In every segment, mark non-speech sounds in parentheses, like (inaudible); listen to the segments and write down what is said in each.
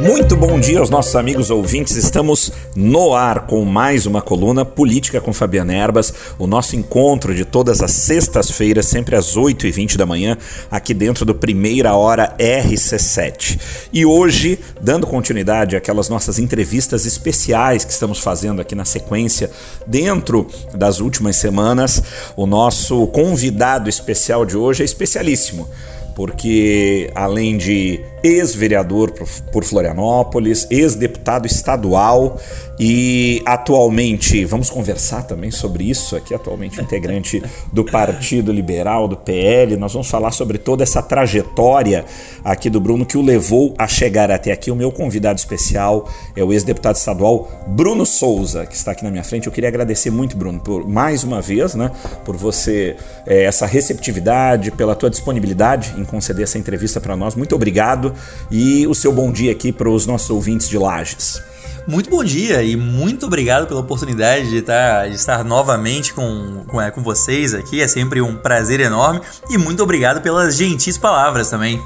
Muito bom dia aos nossos amigos ouvintes. Estamos no ar com mais uma coluna Política com Fabiana Erbas, o nosso encontro de todas as sextas-feiras, sempre às 8h20 da manhã, aqui dentro do Primeira Hora RC7. E hoje, dando continuidade àquelas nossas entrevistas especiais que estamos fazendo aqui na sequência, dentro das últimas semanas, o nosso convidado especial de hoje é especialíssimo porque além de ex-vereador por Florianópolis, ex-deputado estadual e atualmente, vamos conversar também sobre isso aqui, atualmente integrante do Partido Liberal, do PL, nós vamos falar sobre toda essa trajetória aqui do Bruno que o levou a chegar até aqui. O meu convidado especial é o ex-deputado estadual Bruno Souza, que está aqui na minha frente. Eu queria agradecer muito, Bruno, por mais uma vez, né, por você, é, essa receptividade, pela tua disponibilidade em conceder essa entrevista para nós. Muito obrigado e o seu bom dia aqui para os nossos ouvintes de Lages. Muito bom dia e muito obrigado pela oportunidade de estar, tá, de estar novamente com, com, é, com vocês aqui. É sempre um prazer enorme e muito obrigado pelas gentis palavras também.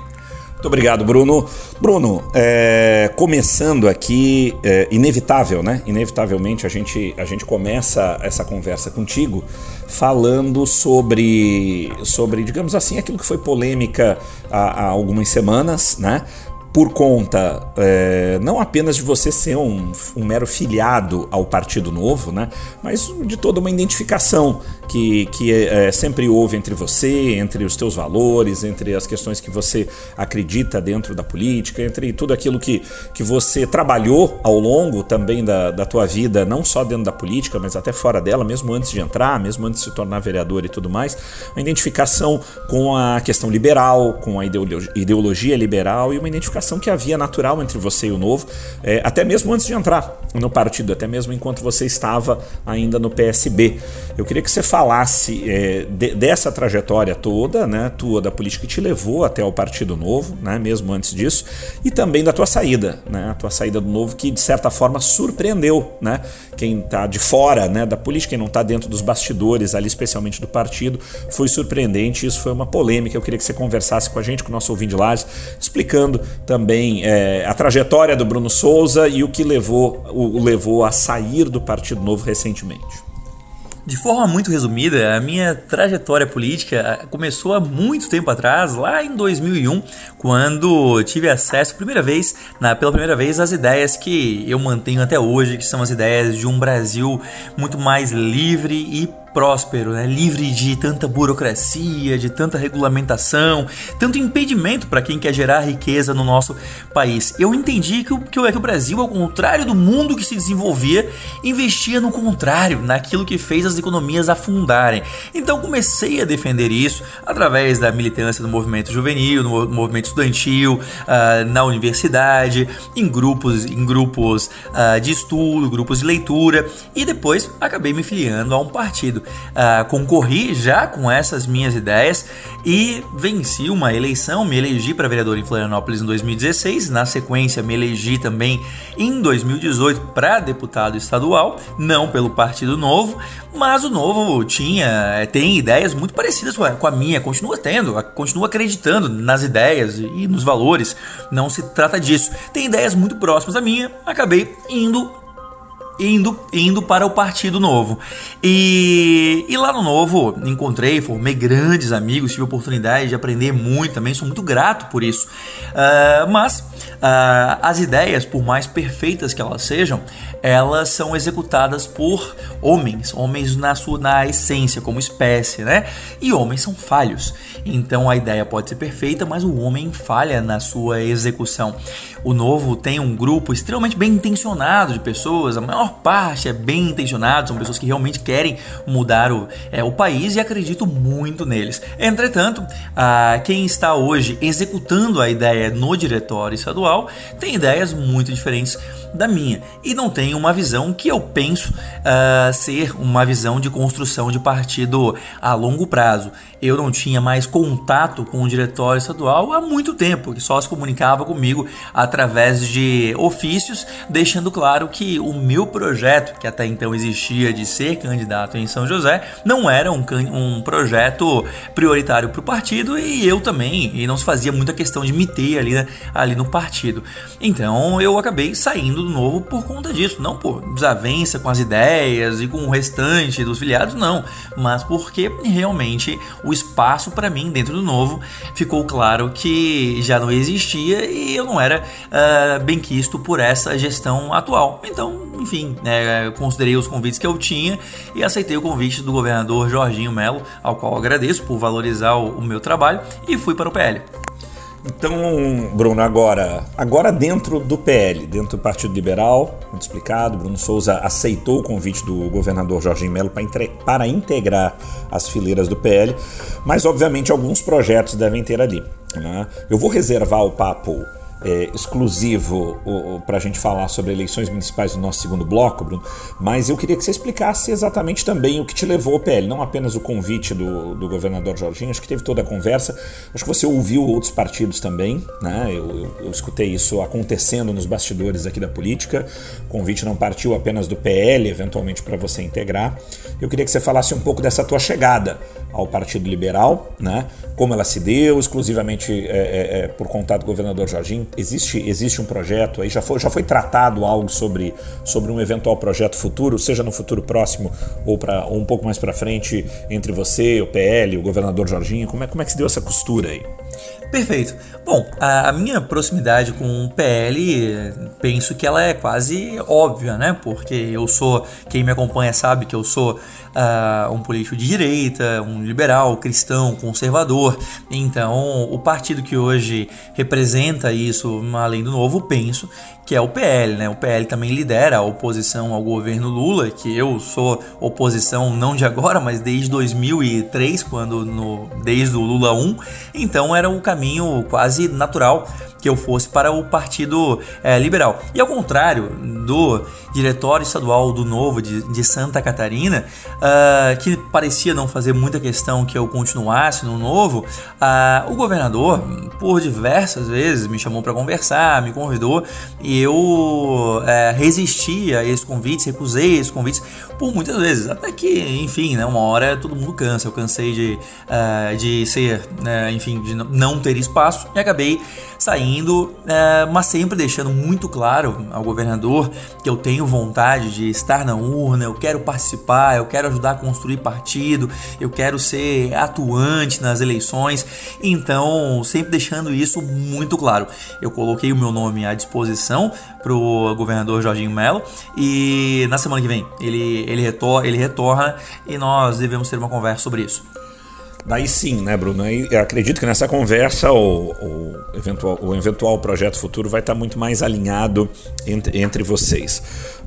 Muito obrigado, Bruno. Bruno, é, começando aqui, é, inevitável, né? Inevitavelmente a gente, a gente começa essa conversa contigo falando sobre, sobre, digamos assim, aquilo que foi polêmica há, há algumas semanas, né? Por conta é, não apenas de você ser um, um, mero filiado ao Partido Novo, né, mas de toda uma identificação que, que é, sempre houve entre você, entre os teus valores, entre as questões que você acredita dentro da política, entre tudo aquilo que, que você trabalhou ao longo também da, da tua vida, não só dentro da política, mas até fora dela, mesmo antes de entrar, mesmo antes de se tornar vereador e tudo mais, uma identificação com a questão liberal, com a ideologia liberal e uma identificação que havia natural entre você e o Novo, é, até mesmo antes de entrar no partido, até mesmo enquanto você estava ainda no PSB. Eu queria que você falasse é, de, dessa trajetória toda, né, tua da política que te levou até o Partido Novo, né, mesmo antes disso, e também da tua saída, né, a tua saída do Novo que de certa forma surpreendeu, né, quem está de fora, né, da política, quem não está dentro dos bastidores ali, especialmente do partido, foi surpreendente. Isso foi uma polêmica. Eu queria que você conversasse com a gente, com o nosso ouvinte Lages, explicando também é, a trajetória do Bruno Souza e o que levou, o, o levou a sair do Partido Novo recentemente. De forma muito resumida, a minha trajetória política começou há muito tempo atrás, lá em 2001, quando tive acesso primeira vez, na, pela primeira vez às ideias que eu mantenho até hoje, que são as ideias de um Brasil muito mais livre e próspero, né? livre de tanta burocracia, de tanta regulamentação, tanto impedimento para quem quer gerar riqueza no nosso país. Eu entendi que o, que o Brasil, ao contrário do mundo que se desenvolvia, investia no contrário, naquilo que fez as economias afundarem. Então comecei a defender isso através da militância do movimento juvenil, no movimento estudantil, uh, na universidade, em grupos, em grupos uh, de estudo, grupos de leitura e depois acabei me filiando a um partido uh, concorri já com essas minhas ideias e venci uma eleição, me elegi para vereador em Florianópolis em 2016, na sequência me elegi também em 2018 para deputado estadual, não pelo Partido Novo, mas o Novo tinha, eh, tem ideias muito parecidas com a minha, continua tendo, continua acreditando nas ideias e nos valores, não se trata disso. Tem ideias muito próximas à minha, acabei indo indo, indo para o Partido Novo. E, e lá no Novo encontrei, formei grandes amigos, tive a oportunidade de aprender muito também, sou muito grato por isso. Uh, mas uh, as ideias, por mais perfeitas que elas sejam, elas são executadas por homens, homens na sua na essência, como espécie, né? E homens são falhos. Então a ideia pode ser perfeita, mas o homem falha na sua execução. O Novo tem um grupo extremamente bem intencionado de pessoas, a maior parte é bem intencionado, são pessoas que realmente querem mudar o, é, o país e acredito muito neles. Entretanto, a, quem está hoje executando a ideia no diretório estadual tem ideias muito diferentes da minha e não tem uma visão que eu penso uh, ser uma visão de construção de partido a longo prazo. Eu não tinha mais contato com o diretório estadual há muito tempo, que só se comunicava comigo através de ofícios, deixando claro que o meu projeto que até então existia de ser candidato em São José não era um, um projeto prioritário para o partido e eu também, e não se fazia muita questão de me ter ali, né, ali no partido. Então eu acabei saindo do novo por conta disso, não por desavença com as ideias e com o restante dos filiados, não, mas porque realmente o espaço para mim dentro do novo ficou claro que já não existia e eu não era uh, bem quisto por essa gestão atual. Então, enfim, é, considerei os convites que eu tinha e aceitei o convite do governador Jorginho Melo, ao qual agradeço por valorizar o, o meu trabalho e fui para o PL. Então, Bruno, agora, agora dentro do PL, dentro do Partido Liberal, muito explicado, Bruno Souza aceitou o convite do governador Jorginho Melo para integrar as fileiras do PL, mas obviamente alguns projetos devem ter ali. Né? Eu vou reservar o papo é, exclusivo para a gente falar sobre eleições municipais no nosso segundo bloco, Bruno, mas eu queria que você explicasse exatamente também o que te levou ao PL, não apenas o convite do, do governador Jorginho, acho que teve toda a conversa, acho que você ouviu outros partidos também, né? Eu, eu, eu escutei isso acontecendo nos bastidores aqui da política, o convite não partiu apenas do PL, eventualmente para você integrar. Eu queria que você falasse um pouco dessa tua chegada ao Partido Liberal, né? como ela se deu, exclusivamente é, é, é, por contato do governador Jorginho. Existe, existe um projeto aí, já foi, já foi tratado algo sobre, sobre um eventual projeto futuro, seja no futuro próximo ou, pra, ou um pouco mais para frente, entre você, o PL, o governador Jorginho. Como é, como é que se deu essa costura aí? Perfeito. Bom, a, minha proximidade com o PL, penso que ela é quase óbvia, né? Porque eu sou, quem me acompanha sabe que eu sou uh, um político de direita, um liberal, cristão, conservador. Então, o partido que hoje representa isso, além do novo, penso que é o PL, né? O PL também lidera a oposição ao governo Lula, que eu sou oposição não de agora, mas desde 2003, quando no, desde o Lula 1. Então era o caminho quase natural que eu fosse para o Partido é, Liberal. E ao contrário do Diretório Estadual do Novo de, de Santa Catarina, uh, que parecia não fazer muita questão que eu continuasse no Novo, uh, o governador, por diversas vezes, me chamou para conversar, me convidou e eu uh, resisti a esses convites, recusei esses convites por muitas vezes. Até que, enfim, né, uma hora todo mundo cansa. Eu cansei de, de ser, enfim, de não ter espaço e acabei saindo, é, mas sempre deixando muito claro ao governador que eu tenho vontade de estar na urna, eu quero participar, eu quero ajudar a construir partido, eu quero ser atuante nas eleições. Então, sempre deixando isso muito claro. Eu coloquei o meu nome à disposição para o governador Jorginho Melo e na semana que vem ele, ele, retor ele retorna e nós devemos ter uma conversa sobre isso. Daí sim, né, Bruno? Eu acredito que nessa conversa o, o, eventual, o eventual projeto futuro vai estar muito mais alinhado entre, entre vocês.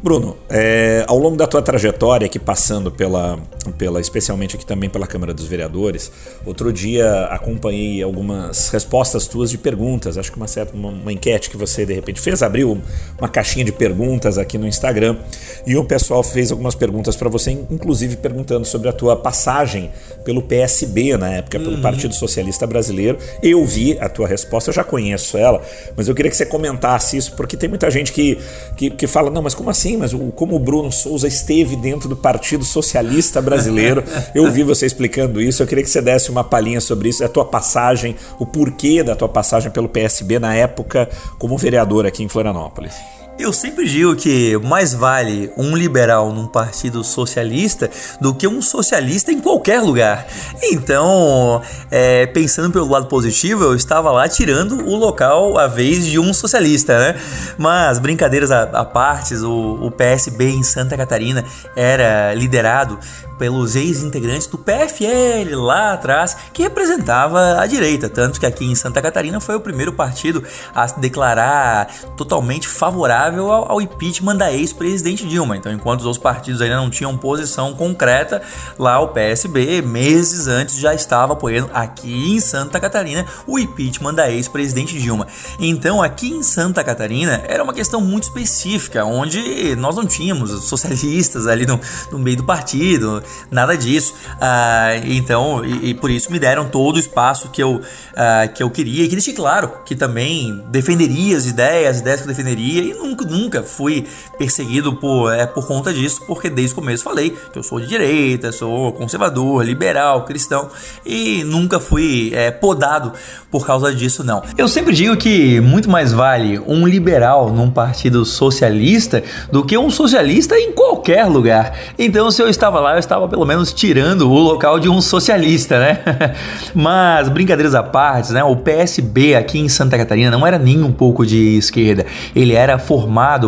Bruno, é, ao longo da tua trajetória aqui passando pela, pela, especialmente aqui também pela Câmara dos Vereadores, outro dia acompanhei algumas respostas tuas de perguntas, acho que uma certa uma, uma enquete que você de repente fez, abriu uma caixinha de perguntas aqui no Instagram e o pessoal fez algumas perguntas para você, inclusive perguntando sobre a tua passagem pelo PSB na época, pelo uhum. Partido Socialista Brasileiro. Eu vi a tua resposta, eu já conheço ela, mas eu queria que você comentasse isso, porque tem muita gente que, que, que fala, não, mas como assim? Mas o, como o Bruno Souza esteve dentro do Partido Socialista Brasileiro. (laughs) Eu vi você explicando isso, eu queria que você desse uma palhinha sobre isso, a tua passagem, o porquê da tua passagem pelo PSB na época como vereador aqui em Florianópolis. Eu sempre digo que mais vale um liberal num partido socialista do que um socialista em qualquer lugar. Então, é, pensando pelo lado positivo, eu estava lá tirando o local à vez de um socialista, né? Mas, brincadeiras à, à parte, o, o PSB em Santa Catarina era liderado pelos ex-integrantes do PFL lá atrás, que representava a direita, tanto que aqui em Santa Catarina foi o primeiro partido a se declarar totalmente favorável ao, ao impeachment da ex-presidente Dilma. Então, enquanto os outros partidos ainda não tinham posição concreta, lá o PSB, meses antes, já estava apoiando aqui em Santa Catarina o impeachment da ex-presidente Dilma. Então, aqui em Santa Catarina era uma questão muito específica, onde nós não tínhamos socialistas ali no, no meio do partido, nada disso. Ah, então, e, e, por isso me deram todo o espaço que eu, ah, que eu queria e que deixei claro que também defenderia as ideias, as ideias que eu defenderia e não nunca, nunca fui perseguido por, é, por conta disso, porque desde o começo falei que eu sou de direita, sou conservador, liberal, cristão e nunca fui é, podado por causa disso, não. Eu sempre digo que muito mais vale um liberal num partido socialista do que um socialista em qualquer lugar. Então, se eu estava lá, eu estava pelo menos tirando o local de um socialista, né? (laughs) Mas, brincadeiras à parte, né? O PSB aqui em Santa Catarina não era nem um pouco de esquerda. Ele era formado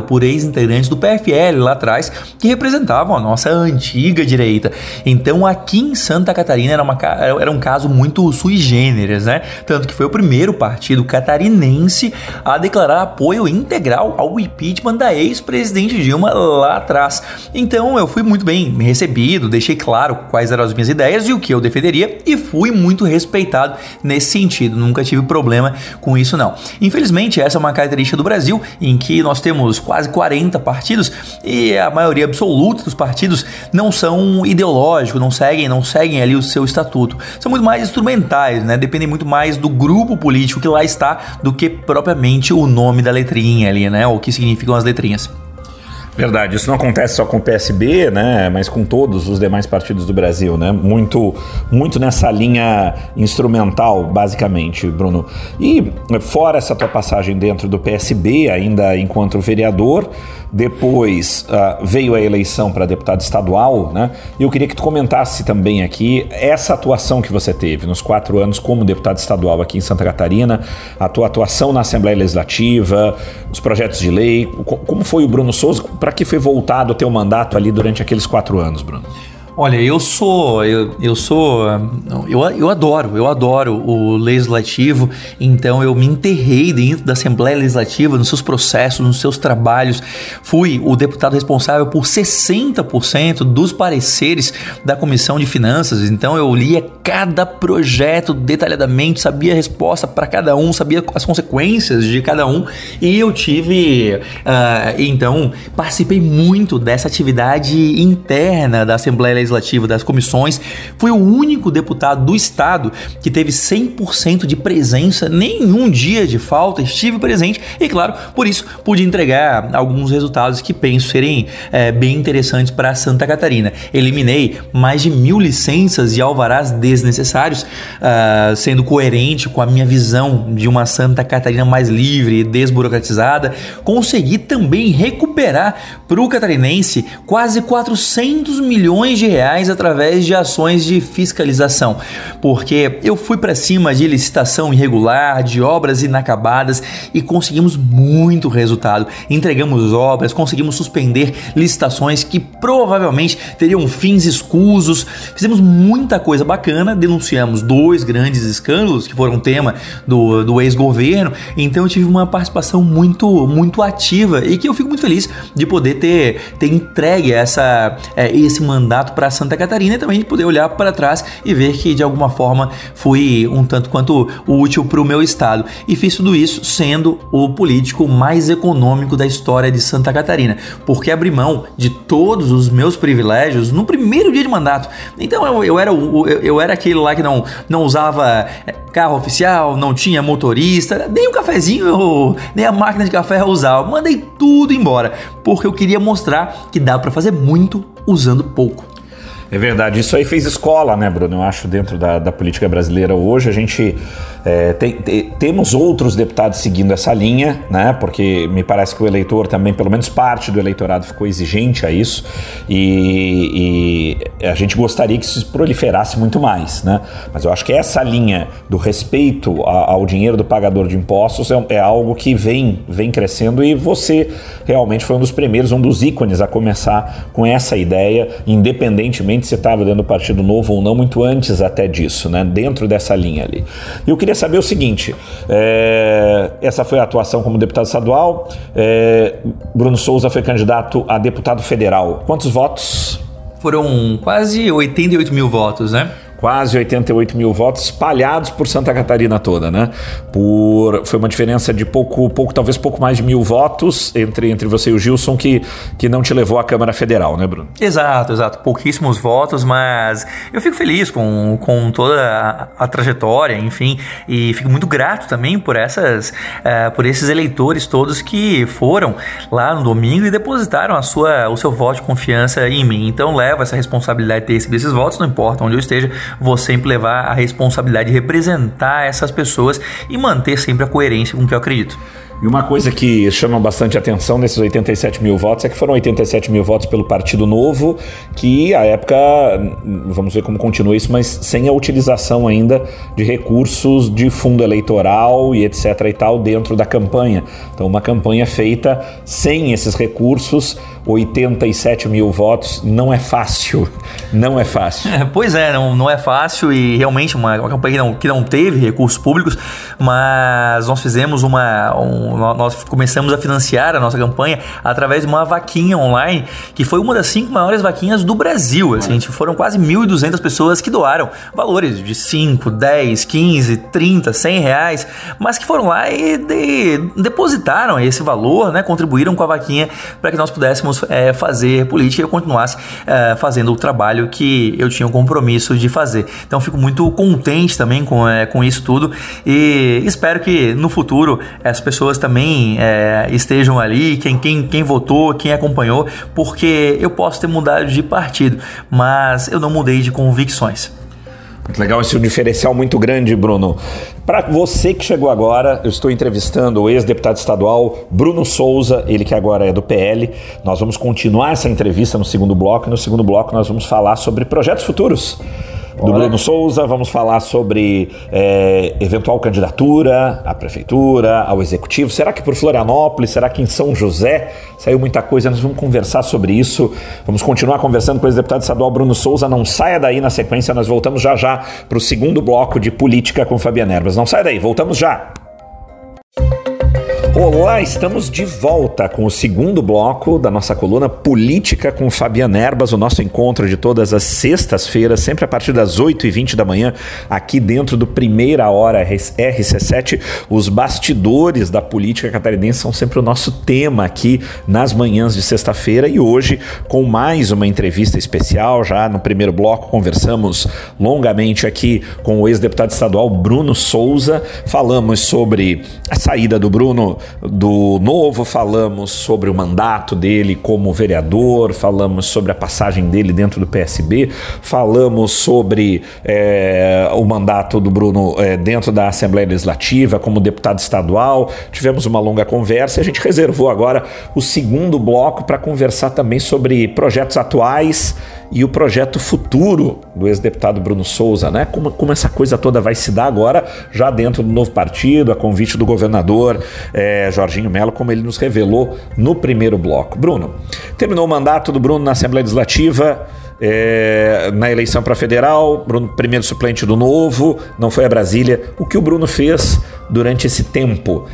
por ex-integrantes do PFL lá atrás que representavam a nossa antiga direita. Então, aqui em Santa Catarina era, uma, era um caso muito sui generis, né? Tanto que foi o primeiro partido catarinense a declarar apoio integral ao impeachment da ex-presidente Dilma lá atrás. Então, eu fui muito bem recebido, deixei claro quais eram as minhas ideias e o que eu defenderia e fui muito respeitado nesse sentido. Nunca tive problema com isso não. Infelizmente, essa é uma característica do Brasil em que nós temos quase 40 partidos e a maioria absoluta dos partidos não são ideológicos, não seguem, não seguem ali o seu estatuto. São muito mais instrumentais, né? Dependem muito mais do grupo político que lá está do que propriamente o nome da letrinha ali, né? O que significam as letrinhas. Verdade, isso não acontece só com o PSB, né, mas com todos os demais partidos do Brasil, né? Muito, muito nessa linha instrumental, basicamente, Bruno. E fora essa tua passagem dentro do PSB, ainda enquanto vereador, depois uh, veio a eleição para deputado estadual, né? E eu queria que tu comentasse também aqui essa atuação que você teve nos quatro anos como deputado estadual aqui em Santa Catarina, a tua atuação na Assembleia Legislativa, os projetos de lei, como foi o Bruno Souza, para que foi voltado o teu mandato ali durante aqueles quatro anos, Bruno? Olha, eu sou, eu, eu sou, eu, eu adoro, eu adoro o legislativo, então eu me enterrei dentro da Assembleia Legislativa, nos seus processos, nos seus trabalhos. Fui o deputado responsável por 60% dos pareceres da Comissão de Finanças, então eu lia cada projeto detalhadamente, sabia a resposta para cada um, sabia as consequências de cada um, e eu tive, uh, então, participei muito dessa atividade interna da Assembleia Legislativa Legislativo, das comissões. Fui o único deputado do Estado que teve 100% de presença, nenhum dia de falta, estive presente e, claro, por isso pude entregar alguns resultados que penso serem é, bem interessantes para Santa Catarina. Eliminei mais de mil licenças e alvarás desnecessários, uh, sendo coerente com a minha visão de uma Santa Catarina mais livre e desburocratizada. Consegui também recuperar para o catarinense quase 400 milhões de reais através de ações de fiscalização, porque eu fui para cima de licitação irregular, de obras inacabadas e conseguimos muito resultado. Entregamos obras, conseguimos suspender licitações que provavelmente teriam fins escusos. Fizemos muita coisa bacana, denunciamos dois grandes escândalos que foram tema do, do ex-governo, então eu tive uma participação muito, muito ativa e que eu fico muito feliz de poder ter, ter entregue essa, é, esse mandato para Santa Catarina e também de poder olhar para trás e ver que de alguma forma fui um tanto quanto útil para o meu estado. E fiz tudo isso sendo o político mais econômico da história de Santa Catarina, porque abri mão de todos os meus privilégios no primeiro dia de mandato. Então eu, eu era, eu, eu era aquele lá que não, não usava é, carro oficial, não tinha motorista, nem o um cafezinho, nem a máquina de café eu usava. Mandei tudo embora, porque eu queria mostrar que dá para fazer muito usando pouco. É verdade, isso aí fez escola, né, Bruno? Eu acho dentro da, da política brasileira hoje a gente é, tem, tem, temos outros deputados seguindo essa linha, né? Porque me parece que o eleitor também, pelo menos parte do eleitorado, ficou exigente a isso e, e a gente gostaria que isso proliferasse muito mais, né? Mas eu acho que essa linha do respeito ao dinheiro do pagador de impostos é, é algo que vem, vem crescendo e você realmente foi um dos primeiros, um dos ícones a começar com essa ideia, independentemente se estava dentro do Partido Novo ou não, muito antes até disso, né? Dentro dessa linha ali. E eu queria saber o seguinte: é, essa foi a atuação como deputado estadual. É, Bruno Souza foi candidato a deputado federal. Quantos votos? Foram quase 88 mil votos, né? Quase 88 mil votos espalhados por Santa Catarina toda, né? Por, foi uma diferença de pouco, pouco, talvez pouco mais de mil votos entre, entre você e o Gilson que, que não te levou à Câmara Federal, né, Bruno? Exato, exato. Pouquíssimos votos, mas eu fico feliz com, com toda a, a trajetória, enfim, e fico muito grato também por essas, uh, por esses eleitores todos que foram lá no domingo e depositaram a sua, o seu voto de confiança em mim. Então leva essa responsabilidade de ter recebido esses votos, não importa onde eu esteja, vou sempre levar a responsabilidade de representar essas pessoas e manter sempre a coerência com o que eu acredito. E uma coisa que chama bastante atenção nesses 87 mil votos é que foram 87 mil votos pelo Partido Novo, que à época, vamos ver como continua isso, mas sem a utilização ainda de recursos de fundo eleitoral e etc e tal dentro da campanha. Então, uma campanha feita sem esses recursos 87 mil votos não é fácil. Não é fácil. É, pois é, não, não é fácil e realmente uma, uma campanha que não, que não teve recursos públicos, mas nós fizemos uma. Um, nós começamos a financiar a nossa campanha através de uma vaquinha online, que foi uma das cinco maiores vaquinhas do Brasil. Assim, a gente foram quase 1.200 pessoas que doaram valores de 5, 10, 15, 30, 100 reais, mas que foram lá e de, depositaram esse valor, né, contribuíram com a vaquinha para que nós pudéssemos é, fazer política e eu continuasse é, fazendo o trabalho que eu tinha o compromisso de fazer. Então fico muito contente também com, é, com isso tudo e espero que no futuro as pessoas também é, estejam ali, quem, quem, quem votou, quem acompanhou, porque eu posso ter mudado de partido, mas eu não mudei de convicções. Muito legal, esse é um diferencial muito grande, Bruno. Para você que chegou agora, eu estou entrevistando o ex-deputado estadual Bruno Souza, ele que agora é do PL. Nós vamos continuar essa entrevista no segundo bloco e no segundo bloco nós vamos falar sobre projetos futuros do Bruno Souza. Vamos falar sobre é, eventual candidatura à prefeitura, ao executivo. Será que por Florianópolis? Será que em São José? Saiu muita coisa. Nós vamos conversar sobre isso. Vamos continuar conversando com o ex-deputado estadual Bruno Souza. Não saia daí na sequência. Nós voltamos já já para o segundo bloco de política com Fabiana Erbas. Não saia daí. Voltamos já. Olá, estamos de volta com o segundo bloco da nossa coluna Política com Fabiana Erbas, o nosso encontro de todas as sextas-feiras, sempre a partir das 8h20 da manhã, aqui dentro do Primeira Hora RC7. Os bastidores da política catarinense são sempre o nosso tema aqui nas manhãs de sexta-feira e hoje com mais uma entrevista especial. Já no primeiro bloco conversamos longamente aqui com o ex-deputado estadual Bruno Souza, falamos sobre a saída do Bruno do Novo, falamos sobre o mandato dele como vereador, falamos sobre a passagem dele dentro do PSB, falamos sobre é, o mandato do Bruno é, dentro da Assembleia Legislativa como deputado estadual. Tivemos uma longa conversa e a gente reservou agora o segundo bloco para conversar também sobre projetos atuais e o projeto futuro do ex-deputado Bruno Souza, né? Como, como essa coisa toda vai se dar agora, já dentro do novo partido, a convite do governador é, Jorginho Melo, como ele nos revelou no primeiro bloco. Bruno, terminou o mandato do Bruno na Assembleia Legislativa. É, na eleição para federal, Bruno, primeiro suplente do Novo, não foi a Brasília. O que o Bruno fez durante esse tempo?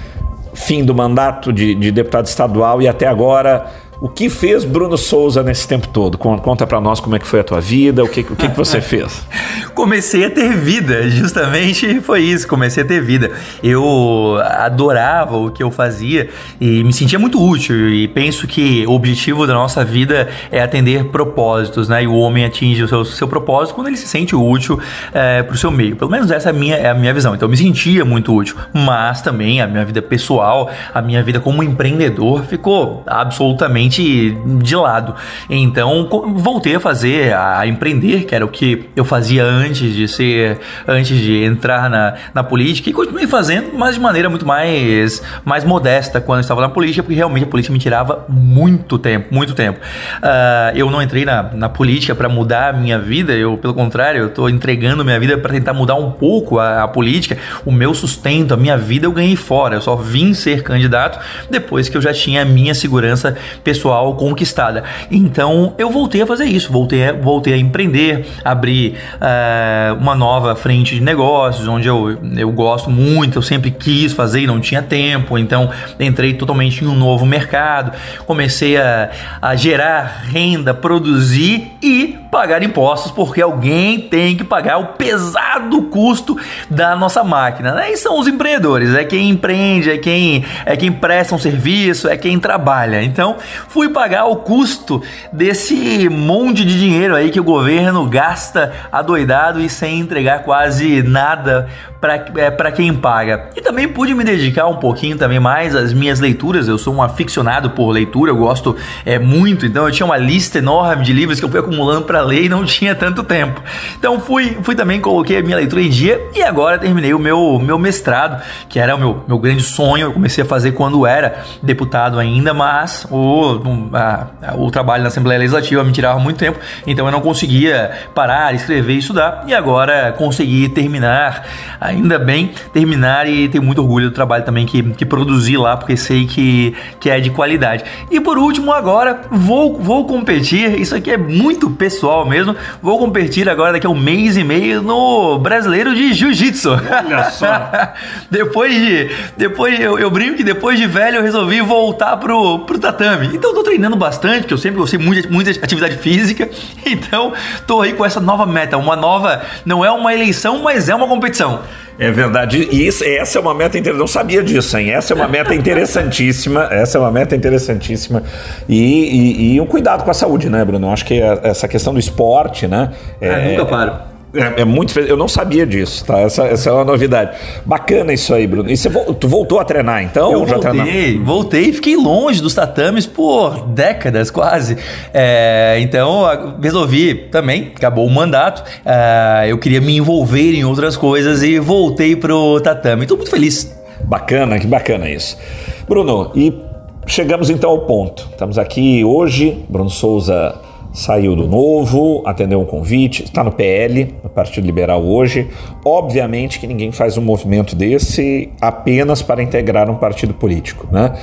Fim do mandato de, de deputado estadual e até agora o que fez Bruno Souza nesse tempo todo? Conta para nós como é que foi a tua vida, o que, o que, que você (laughs) fez? comecei a ter vida, justamente foi isso, comecei a ter vida. Eu adorava o que eu fazia e me sentia muito útil e penso que o objetivo da nossa vida é atender propósitos, né? E o homem atinge o seu, seu propósito quando ele se sente útil é, para o seu meio. Pelo menos essa é a, minha, é a minha visão. Então eu me sentia muito útil, mas também a minha vida pessoal, a minha vida como empreendedor ficou absolutamente de lado. Então voltei a fazer, a empreender, que era o que eu fazia antes de ser, antes de entrar na, na política, e continuei fazendo, mas de maneira muito mais, mais modesta quando eu estava na política, porque realmente a política me tirava muito tempo, muito tempo. Uh, eu não entrei na, na política para mudar a minha vida, eu, pelo contrário, eu estou entregando minha vida para tentar mudar um pouco a, a política, o meu sustento, a minha vida eu ganhei fora, eu só vim ser candidato depois que eu já tinha a minha segurança pessoal pessoal conquistada. Então eu voltei a fazer isso, voltei a, voltei a empreender, abrir uh, uma nova frente de negócios, onde eu, eu gosto muito, eu sempre quis fazer e não tinha tempo, então entrei totalmente em um novo mercado, comecei a, a gerar renda, produzir e pagar impostos, porque alguém tem que pagar o pesado custo da nossa máquina. Né? E são os empreendedores, é quem empreende, é quem, é quem presta um serviço, é quem trabalha. Então, fui pagar o custo desse monte de dinheiro aí que o governo gasta adoidado e sem entregar quase nada para é, quem paga. E também pude me dedicar um pouquinho também mais às minhas leituras. Eu sou um aficionado por leitura, eu gosto é, muito. Então eu tinha uma lista enorme de livros que eu fui acumulando para ler e não (laughs) tinha tanto tempo. Então fui, fui também, coloquei a minha leitura em dia e agora terminei o meu, meu mestrado, que era o meu, meu grande sonho. Eu comecei a fazer quando era deputado ainda, mas o, a, o trabalho na Assembleia Legislativa me tirava muito tempo, então eu não conseguia parar, escrever e estudar. E agora consegui terminar ainda bem terminar e tenho muito orgulho do trabalho também que, que produzi lá, porque sei que, que é de qualidade. E por último, agora vou, vou competir, isso aqui é muito pessoal mesmo, vou competir agora daqui a um mês e meio no Brasileiro de Jiu-Jitsu. Olha só! (laughs) depois de. Depois, eu, eu brinco que depois de velho eu resolvi voltar pro, pro tatame. Então eu tô treinando bastante, porque eu sempre gostei muito de muita atividade física. (laughs) Então tô aí com essa nova meta, uma nova. Não é uma eleição, mas é uma competição. É verdade. E isso, essa é uma meta interessante. Não sabia disso, hein? Essa é uma meta interessantíssima. (laughs) Essa é uma meta interessantíssima. E, e, e um cuidado com a saúde, né, Bruno? Eu acho que essa questão do esporte, né? É, é, nunca paro. É, é, muito. Eu não sabia disso, tá? Essa, essa é uma novidade. Bacana isso aí, Bruno. E você tu voltou a treinar então? Eu já voltei, treinou? voltei e fiquei longe dos tatames por décadas quase. É, então resolvi também, acabou o mandato. É, eu queria me envolver em outras coisas e voltei pro tatame. Estou muito feliz. Bacana, que bacana isso. Bruno, e chegamos então ao ponto. Estamos aqui hoje, Bruno Souza saiu do Novo, atendeu um convite, está no PL, no Partido Liberal hoje. Obviamente que ninguém faz um movimento desse apenas para integrar um partido político, né?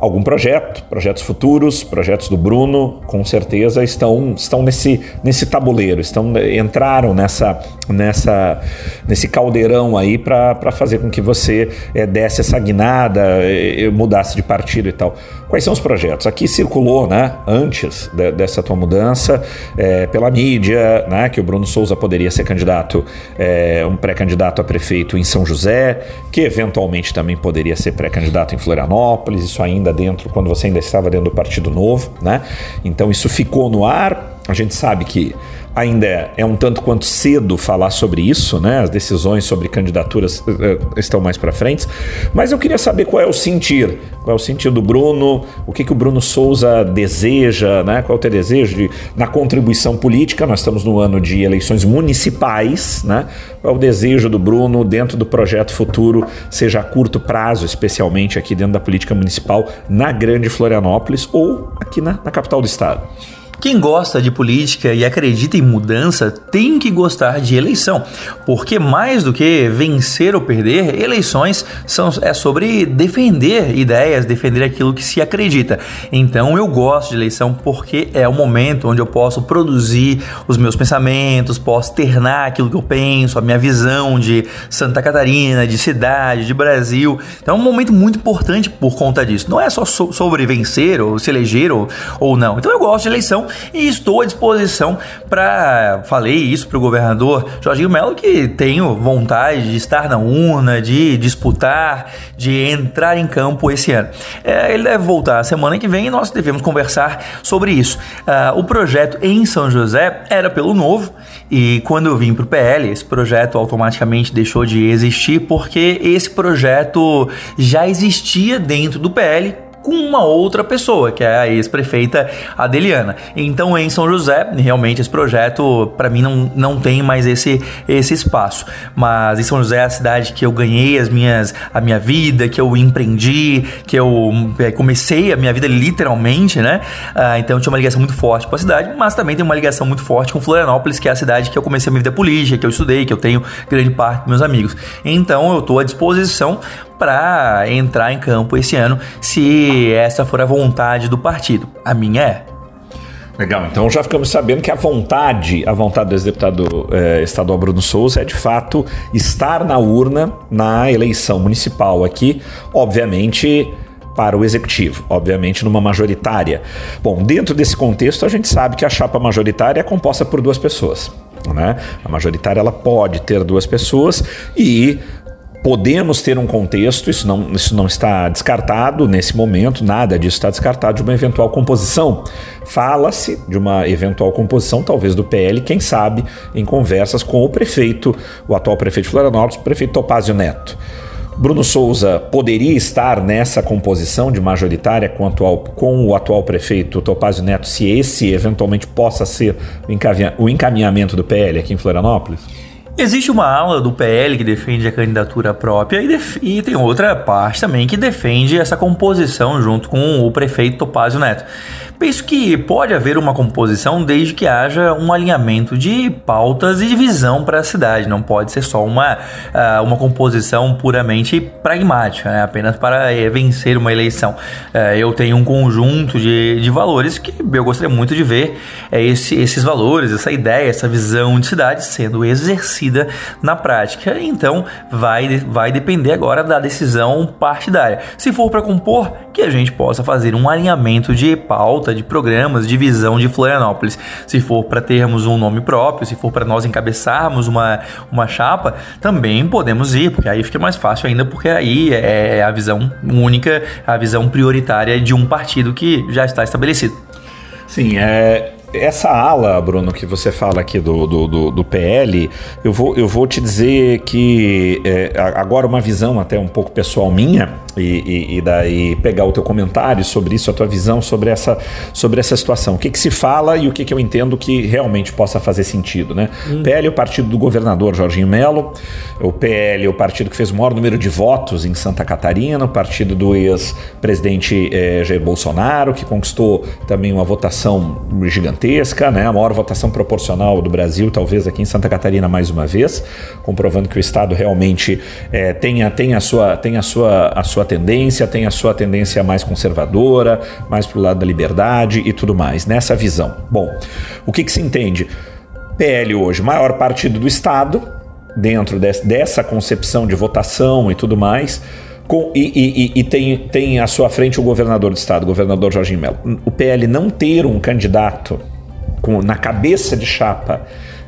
Algum projeto, projetos futuros, projetos do Bruno, com certeza estão, estão nesse, nesse tabuleiro, estão entraram nessa, nessa nesse caldeirão aí para fazer com que você é, desse essa guinada, é, mudasse de partido e tal. Quais são os projetos? Aqui circulou, né, antes de, dessa tua mudança, é, pela mídia, né, que o Bruno Souza poderia ser candidato, um pré-candidato a prefeito em São José, que eventualmente também poderia ser pré-candidato em Florianópolis, isso ainda ainda dentro, quando você ainda estava dentro do Partido Novo, né? Então isso ficou no ar. A gente sabe que ainda é, é um tanto quanto cedo falar sobre isso, né? As decisões sobre candidaturas uh, estão mais para frente. Mas eu queria saber qual é o sentir, qual é o sentir do Bruno, o que, que o Bruno Souza deseja, né? Qual é o teu desejo de, na contribuição política? Nós estamos no ano de eleições municipais, né? Qual é o desejo do Bruno dentro do projeto futuro, seja a curto prazo, especialmente aqui dentro da política municipal, na Grande Florianópolis ou aqui na, na capital do estado? Quem gosta de política e acredita em mudança tem que gostar de eleição, porque mais do que vencer ou perder, eleições são, é sobre defender ideias, defender aquilo que se acredita. Então eu gosto de eleição porque é o momento onde eu posso produzir os meus pensamentos, posso ternar aquilo que eu penso, a minha visão de Santa Catarina, de cidade, de Brasil. Então é um momento muito importante por conta disso. Não é só so sobre vencer ou se eleger ou, ou não. Então eu gosto de eleição e estou à disposição para. Falei isso para o governador Jorginho Melo, que tenho vontade de estar na urna, de disputar, de entrar em campo esse ano. É, ele deve voltar semana que vem e nós devemos conversar sobre isso. Uh, o projeto em São José era pelo Novo e quando eu vim para o PL, esse projeto automaticamente deixou de existir porque esse projeto já existia dentro do PL com uma outra pessoa, que é a ex-prefeita Adeliana. Então, em São José, realmente esse projeto para mim não, não tem mais esse, esse espaço. Mas em São José é a cidade que eu ganhei as minhas, a minha vida, que eu empreendi, que eu é, comecei a minha vida literalmente, né? Ah, então, tinha uma ligação muito forte com a cidade, mas também tem uma ligação muito forte com Florianópolis, que é a cidade que eu comecei a minha vida política, que eu estudei, que eu tenho grande parte dos meus amigos. Então, eu estou à disposição para entrar em campo esse ano, se essa for a vontade do partido. A minha é. Legal, então já ficamos sabendo que a vontade, a vontade do ex-deputado eh, estadual Bruno Souza é de fato estar na urna na eleição municipal aqui, obviamente para o executivo, obviamente numa majoritária. Bom, dentro desse contexto, a gente sabe que a chapa majoritária é composta por duas pessoas. Né? A majoritária ela pode ter duas pessoas e Podemos ter um contexto, isso não, isso não está descartado nesse momento, nada disso está descartado de uma eventual composição. Fala-se de uma eventual composição, talvez do PL, quem sabe, em conversas com o prefeito, o atual prefeito de Florianópolis, o prefeito Topázio Neto. Bruno Souza poderia estar nessa composição de majoritária com o atual, com o atual prefeito Topázio Neto, se esse eventualmente possa ser o encaminhamento do PL aqui em Florianópolis? Existe uma ala do PL que defende a candidatura própria e, e, tem outra parte também que defende essa composição junto com o prefeito Topázio Neto. Penso que pode haver uma composição desde que haja um alinhamento de pautas e de visão para a cidade. Não pode ser só uma, uh, uma composição puramente pragmática, né? apenas para uh, vencer uma eleição. Uh, eu tenho um conjunto de, de valores que eu gostaria muito de ver é esse, esses valores, essa ideia, essa visão de cidade sendo exercida na prática. Então vai, vai depender agora da decisão partidária. Se for para compor, que a gente possa fazer um alinhamento de de programas de visão de Florianópolis. Se for para termos um nome próprio, se for para nós encabeçarmos uma, uma chapa, também podemos ir, porque aí fica mais fácil ainda, porque aí é a visão única, a visão prioritária de um partido que já está estabelecido. Sim, é, essa ala, Bruno, que você fala aqui do, do, do, do PL, eu vou, eu vou te dizer que é, agora uma visão até um pouco pessoal minha, e, e, e, daí pegar o teu comentário sobre isso, a tua visão sobre essa, sobre essa situação. O que, que se fala e o que, que eu entendo que realmente possa fazer sentido, né? Hum. PL é o partido do governador Jorginho Melo, o PL é o partido que fez o maior número de votos em Santa Catarina, o partido do ex-presidente é, Jair Bolsonaro, que conquistou também uma votação gigantesca, né? A maior votação proporcional do Brasil, talvez aqui em Santa Catarina mais uma vez, comprovando que o Estado realmente é, tem, a, tem, a sua, tem a, sua, a sua tendência, tem a sua tendência mais conservadora, mais para o lado da liberdade e tudo mais, nessa visão. Bom, o que, que se entende? PL hoje, maior partido do Estado, dentro desse, dessa concepção de votação e tudo mais, com, e, e, e, tem, tem à sua frente o governador do estado, o governador Jorginho Melo. O PL não ter um candidato com, na cabeça de chapa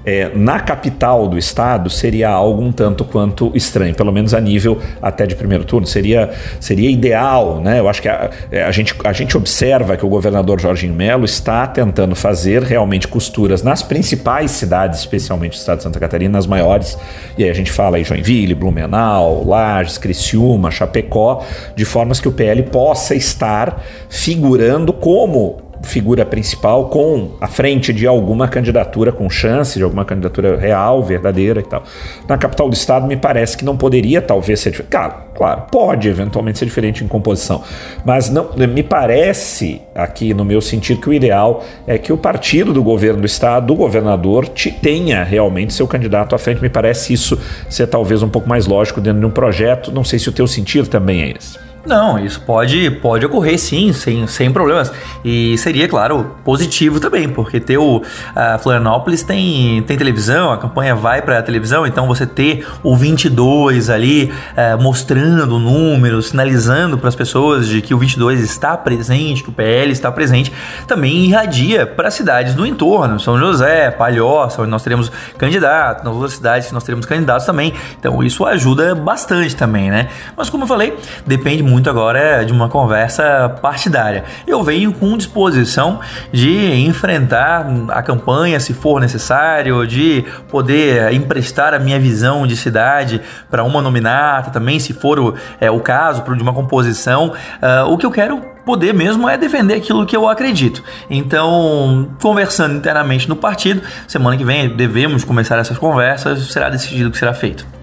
é, na capital do estado seria algo um tanto quanto estranho, pelo menos a nível até de primeiro turno. Seria, seria ideal, né? Eu acho que a, é, a, gente, a gente observa que o governador Jorginho Melo está tentando fazer realmente costuras nas principais cidades, especialmente o estado de Santa Catarina, nas maiores. E aí a gente fala aí Joinville, Blumenau, Lages, Criciúma, Chapecó, de formas que o PL possa estar figurando como figura principal com a frente de alguma candidatura com chance, de alguma candidatura real, verdadeira e tal. Na capital do estado me parece que não poderia talvez ser diferente. Claro, claro, pode eventualmente ser diferente em composição, mas não me parece aqui no meu sentido que o ideal é que o partido do governo do estado, do governador, te tenha realmente seu candidato à frente. Me parece isso ser talvez um pouco mais lógico dentro de um projeto. Não sei se o teu sentido também é esse. Não, isso pode, pode ocorrer sim, sem, sem problemas. E seria, claro, positivo também, porque ter o a Florianópolis tem, tem televisão, a campanha vai para a televisão, então você ter o 22 ali é, mostrando números, sinalizando para as pessoas de que o 22 está presente, que o PL está presente, também irradia para as cidades do entorno, São José, Palhoça, onde nós teremos candidatos, nas outras cidades que nós teremos candidatos também. Então isso ajuda bastante também, né? Mas como eu falei, depende muito agora de uma conversa partidária. Eu venho com disposição de enfrentar a campanha se for necessário, de poder emprestar a minha visão de cidade para uma nominata também, se for o, é, o caso, de uma composição. Uh, o que eu quero poder mesmo é defender aquilo que eu acredito. Então, conversando internamente no partido, semana que vem devemos começar essas conversas, será decidido o que será feito.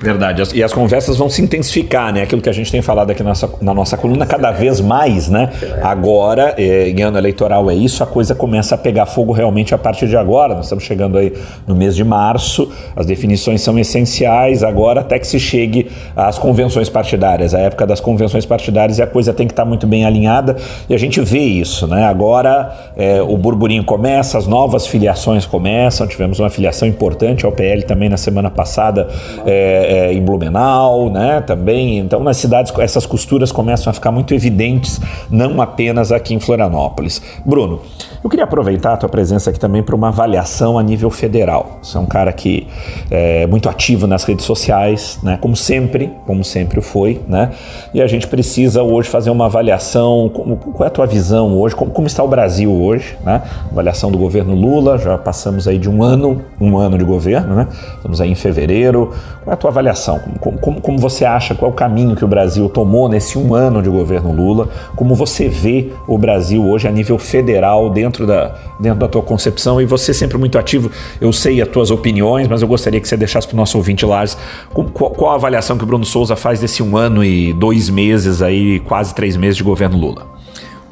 Verdade. E as conversas vão se intensificar, né? Aquilo que a gente tem falado aqui na nossa, na nossa coluna, cada vez mais, né? Agora, é, em ano eleitoral é isso, a coisa começa a pegar fogo realmente a partir de agora. Nós estamos chegando aí no mês de março, as definições são essenciais agora até que se chegue às convenções partidárias. A época das convenções partidárias e a coisa tem que estar muito bem alinhada e a gente vê isso, né? Agora é, o burburinho começa, as novas filiações começam, tivemos uma filiação importante ao PL também na semana passada. É, é, em Blumenau, né? Também. Então, nas cidades, essas costuras começam a ficar muito evidentes, não apenas aqui em Florianópolis. Bruno, eu queria aproveitar a tua presença aqui também para uma avaliação a nível federal. Você é um cara que é muito ativo nas redes sociais, né? Como sempre, como sempre foi, né? E a gente precisa hoje fazer uma avaliação. Como, qual é a tua visão hoje? Como, como está o Brasil hoje, né? Avaliação do governo Lula. Já passamos aí de um ano, um ano de governo, né? Estamos aí em fevereiro. Qual é a tua avaliação? Como, como, como você acha? Qual é o caminho que o Brasil tomou nesse um ano de governo Lula? Como você vê o Brasil hoje a nível federal dentro da, dentro da tua concepção e você sempre muito ativo. Eu sei as tuas opiniões, mas eu gostaria que você deixasse para o nosso ouvinte, Lars, qual, qual a avaliação que o Bruno Souza faz desse um ano e dois meses aí, quase três meses de governo Lula?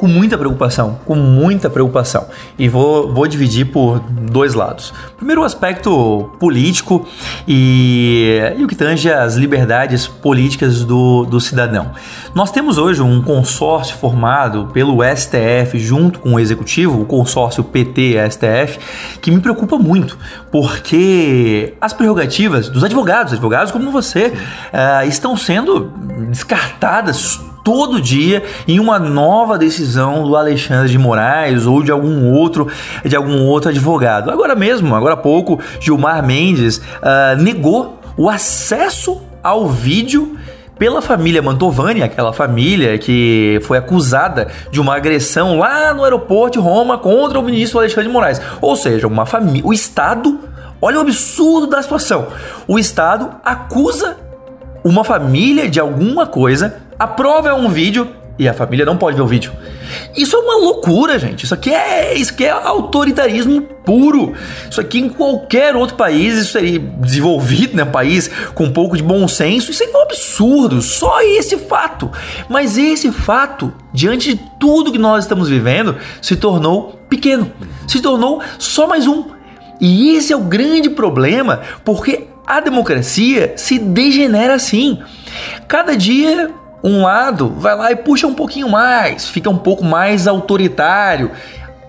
Com muita preocupação, com muita preocupação. E vou, vou dividir por dois lados. Primeiro, o aspecto político e, e o que tange as liberdades políticas do, do cidadão. Nós temos hoje um consórcio formado pelo STF junto com o Executivo, o consórcio PT-STF, que me preocupa muito, porque as prerrogativas dos advogados, advogados como você, uh, estão sendo descartadas todo dia em uma nova decisão do Alexandre de Moraes ou de algum outro de algum outro advogado. Agora mesmo, agora há pouco, Gilmar Mendes uh, negou o acesso ao vídeo pela família Mantovani, aquela família que foi acusada de uma agressão lá no aeroporto de Roma contra o ministro Alexandre de Moraes. Ou seja, uma família, o Estado, olha o absurdo da situação. O Estado acusa uma família de alguma coisa a prova é um vídeo e a família não pode ver o vídeo. Isso é uma loucura, gente. Isso aqui é, isso aqui é autoritarismo puro. Isso aqui em qualquer outro país isso seria desenvolvido, né? Um país com um pouco de bom senso. Isso é um absurdo. Só esse fato. Mas esse fato, diante de tudo que nós estamos vivendo, se tornou pequeno. Se tornou só mais um. E esse é o grande problema, porque a democracia se degenera assim. Cada dia um lado vai lá e puxa um pouquinho mais, fica um pouco mais autoritário.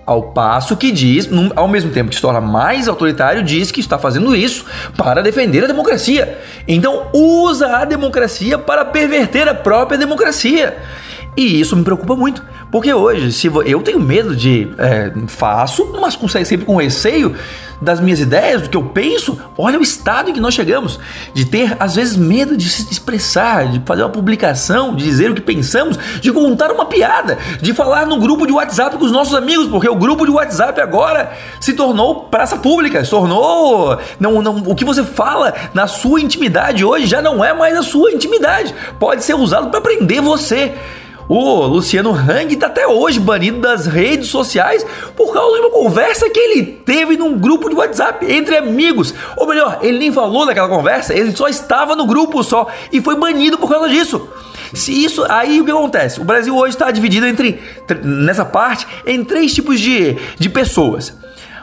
Ao passo que diz, ao mesmo tempo que se torna mais autoritário, diz que está fazendo isso para defender a democracia. Então usa a democracia para perverter a própria democracia. E isso me preocupa muito, porque hoje, se eu tenho medo de é, faço, mas consegue sempre com receio das minhas ideias, do que eu penso, olha o estado em que nós chegamos, de ter às vezes medo de se expressar, de fazer uma publicação, de dizer o que pensamos, de contar uma piada, de falar no grupo de WhatsApp com os nossos amigos, porque o grupo de WhatsApp agora se tornou praça pública, se tornou não, não, o que você fala na sua intimidade hoje já não é mais a sua intimidade, pode ser usado para prender você. O Luciano Hang está até hoje banido das redes sociais por causa de uma conversa que ele teve num grupo de WhatsApp entre amigos. Ou melhor, ele nem falou naquela conversa, ele só estava no grupo só e foi banido por causa disso. Se isso, aí o que acontece? O Brasil hoje está dividido entre nessa parte em três tipos de, de pessoas.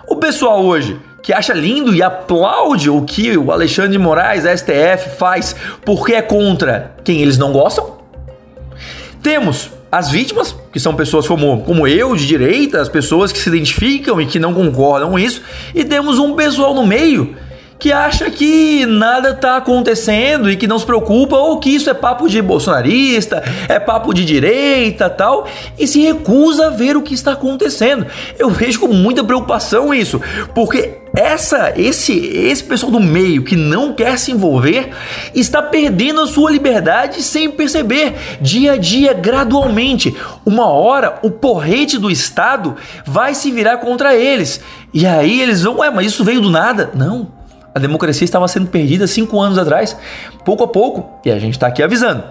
O pessoal hoje que acha lindo e aplaude o que o Alexandre de Moraes, a STF, faz porque é contra quem eles não gostam. Temos as vítimas, que são pessoas como, como eu, de direita, as pessoas que se identificam e que não concordam com isso, e temos um pessoal no meio que acha que nada está acontecendo e que não se preocupa ou que isso é papo de bolsonarista, é papo de direita, tal, e se recusa a ver o que está acontecendo. Eu vejo com muita preocupação isso, porque essa esse esse pessoal do meio que não quer se envolver está perdendo a sua liberdade sem perceber, dia a dia, gradualmente. Uma hora o porrete do Estado vai se virar contra eles. E aí eles vão, ué, mas isso veio do nada? Não. A democracia estava sendo perdida cinco anos atrás, pouco a pouco, e a gente está aqui avisando.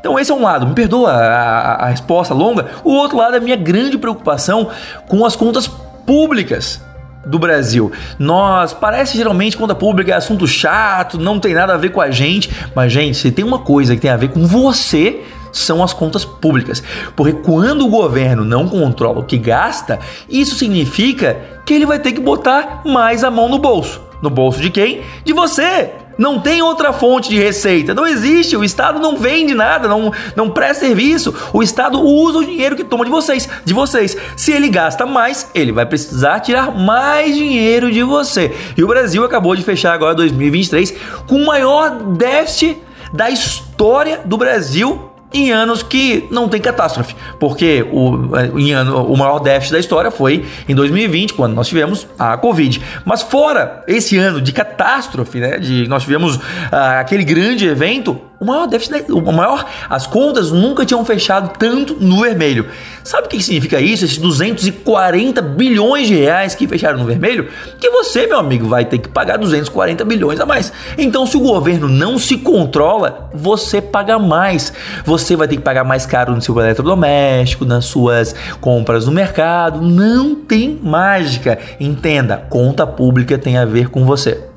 Então, esse é um lado, me perdoa a, a, a resposta longa. O outro lado é a minha grande preocupação com as contas públicas do Brasil. Nós parece geralmente conta pública é assunto chato, não tem nada a ver com a gente, mas gente, se tem uma coisa que tem a ver com você, são as contas públicas. Porque quando o governo não controla o que gasta, isso significa que ele vai ter que botar mais a mão no bolso. No bolso de quem? De você! Não tem outra fonte de receita. Não existe. O Estado não vende nada, não, não presta serviço. O Estado usa o dinheiro que toma de vocês, de vocês. Se ele gasta mais, ele vai precisar tirar mais dinheiro de você. E o Brasil acabou de fechar agora 2023 com o maior déficit da história do Brasil em anos que não tem catástrofe, porque o, é, em ano, o maior déficit da história foi em 2020, quando nós tivemos a Covid. Mas fora esse ano de catástrofe, né, de nós tivemos ah, aquele grande evento, o maior déficit, o maior, as contas nunca tinham fechado tanto no vermelho. Sabe o que significa isso? Esses 240 bilhões de reais que fecharam no vermelho? Que você, meu amigo, vai ter que pagar 240 bilhões a mais. Então, se o governo não se controla, você paga mais. Você vai ter que pagar mais caro no seu eletrodoméstico, nas suas compras no mercado. Não tem mágica. Entenda, conta pública tem a ver com você.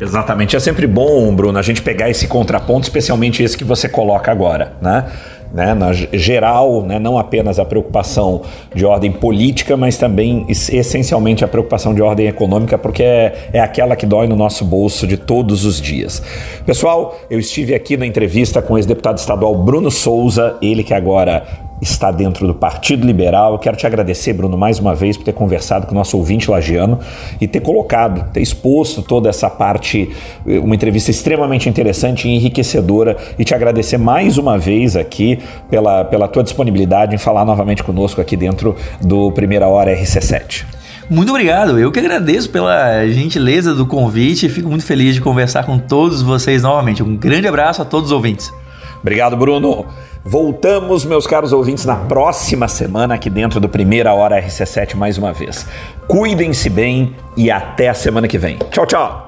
Exatamente. É sempre bom, Bruno, a gente pegar esse contraponto, especialmente esse que você coloca agora, né? Né, na geral, né, não apenas a preocupação de ordem política, mas também essencialmente a preocupação de ordem econômica, porque é, é aquela que dói no nosso bolso de todos os dias. Pessoal, eu estive aqui na entrevista com o ex-deputado estadual Bruno Souza, ele que agora está dentro do Partido Liberal. Eu quero te agradecer, Bruno, mais uma vez por ter conversado com o nosso ouvinte lagiano e ter colocado, ter exposto toda essa parte, uma entrevista extremamente interessante e enriquecedora e te agradecer mais uma vez aqui pela, pela tua disponibilidade em falar novamente conosco aqui dentro do Primeira Hora RC7. Muito obrigado, eu que agradeço pela gentileza do convite e fico muito feliz de conversar com todos vocês novamente. Um grande abraço a todos os ouvintes. Obrigado, Bruno. Voltamos, meus caros ouvintes, na próxima semana aqui dentro do Primeira Hora RC7 mais uma vez. Cuidem-se bem e até a semana que vem. Tchau, tchau!